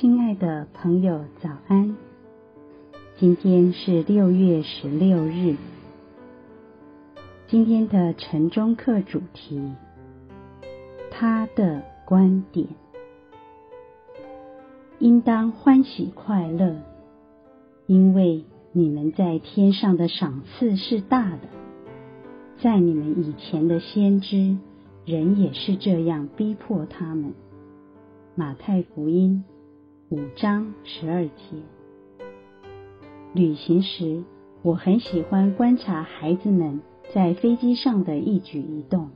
亲爱的朋友，早安！今天是六月十六日。今天的晨钟课主题：他的观点，应当欢喜快乐，因为你们在天上的赏赐是大的。在你们以前的先知，人也是这样逼迫他们。马太福音五章十二节。旅行时，我很喜欢观察孩子们在飞机上的一举一动，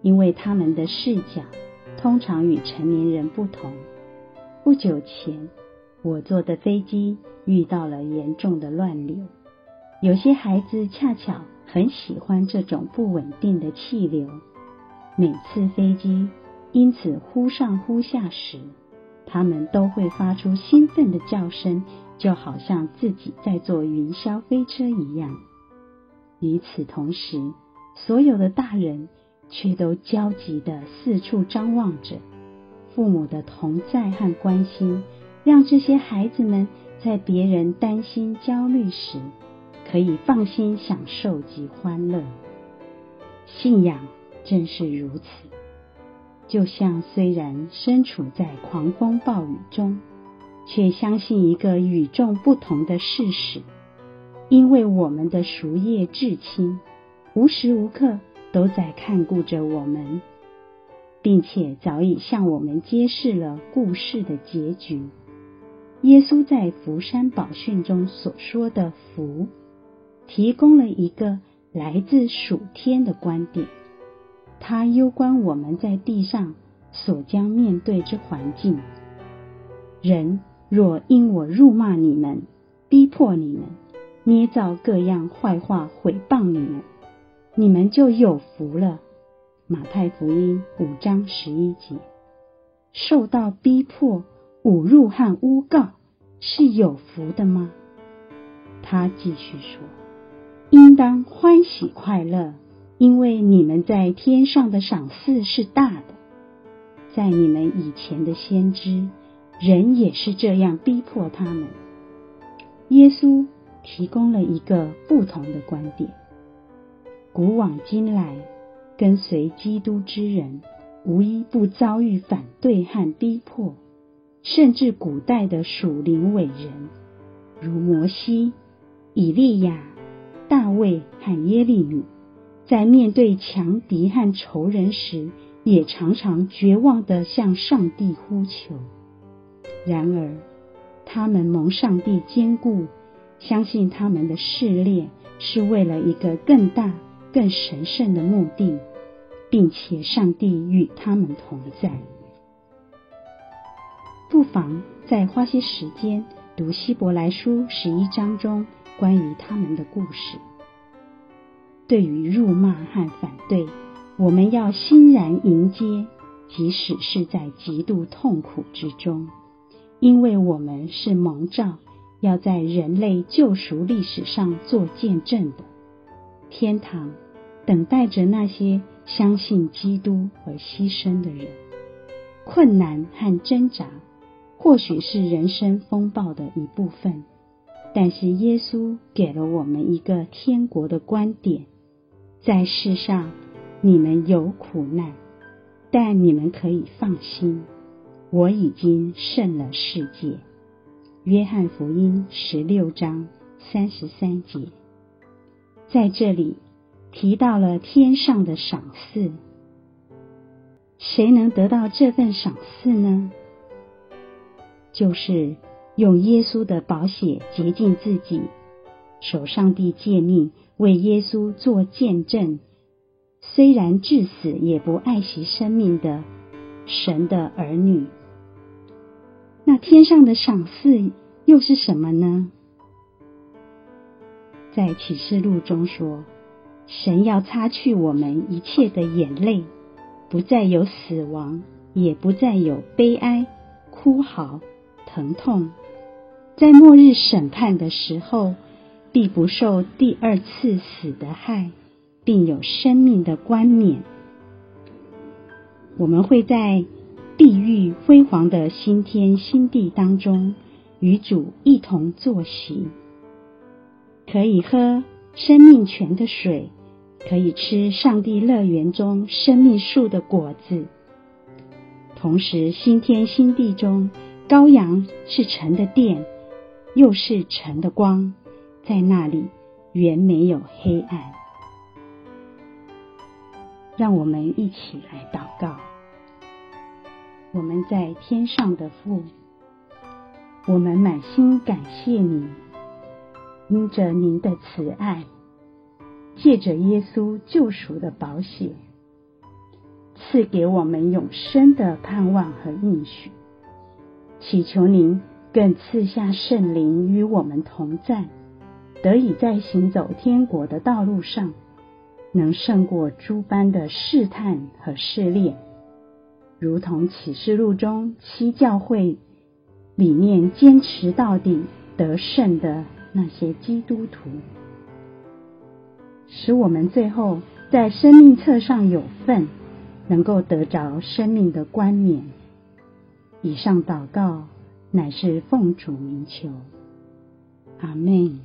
因为他们的视角通常与成年人不同。不久前，我坐的飞机遇到了严重的乱流，有些孩子恰巧很喜欢这种不稳定的气流，每次飞机。因此，忽上忽下时，他们都会发出兴奋的叫声，就好像自己在坐云霄飞车一样。与此同时，所有的大人却都焦急地四处张望着。父母的同在和关心，让这些孩子们在别人担心、焦虑时，可以放心享受及欢乐。信仰正是如此。就像虽然身处在狂风暴雨中，却相信一个与众不同的事实，因为我们的熟业至亲无时无刻都在看顾着我们，并且早已向我们揭示了故事的结局。耶稣在福山宝训中所说的“福”，提供了一个来自属天的观点。它攸关我们在地上所将面对之环境。人若因我辱骂你们、逼迫你们、捏造各样坏话毁谤你们，你们就有福了。马太福音五章十一节。受到逼迫、侮辱和诬告是有福的吗？他继续说：应当欢喜快乐。因为你们在天上的赏赐是大的，在你们以前的先知，人也是这样逼迫他们。耶稣提供了一个不同的观点。古往今来，跟随基督之人，无一不遭遇反对和逼迫，甚至古代的属灵伟人，如摩西、以利亚、大卫和耶利米。在面对强敌和仇人时，也常常绝望地向上帝呼求。然而，他们蒙上帝坚固，相信他们的试炼是为了一个更大、更神圣的目的，并且上帝与他们同在。不妨再花些时间读希伯来书十一章中关于他们的故事。对于辱骂和反对，我们要欣然迎接，即使是在极度痛苦之中，因为我们是蒙召要在人类救赎历史上做见证的。天堂等待着那些相信基督而牺牲的人。困难和挣扎或许是人生风暴的一部分，但是耶稣给了我们一个天国的观点。在世上，你们有苦难，但你们可以放心，我已经胜了世界。约翰福音十六章三十三节，在这里提到了天上的赏赐。谁能得到这份赏赐呢？就是用耶稣的宝血洁净自己，守上帝诫命。为耶稣做见证，虽然至死也不爱惜生命的神的儿女，那天上的赏赐又是什么呢？在启示录中说，神要擦去我们一切的眼泪，不再有死亡，也不再有悲哀、哭嚎、疼痛，在末日审判的时候。必不受第二次死的害，并有生命的冠冕。我们会在碧玉辉煌的新天新地当中，与主一同坐席，可以喝生命泉的水，可以吃上帝乐园中生命树的果子。同时，新天新地中，羔羊是神的殿，又是神的光，在那里原没有黑暗。让我们一起来祷告。我们在天上的父，我们满心感谢你，因着您的慈爱，借着耶稣救赎的宝血，赐给我们永生的盼望和应许。祈求您更赐下圣灵与我们同在，得以在行走天国的道路上，能胜过诸般的试探和试炼。如同启示录中七教会里面坚持到底得胜的那些基督徒，使我们最后在生命册上有份，能够得着生命的冠冕。以上祷告乃是奉主名求，阿门。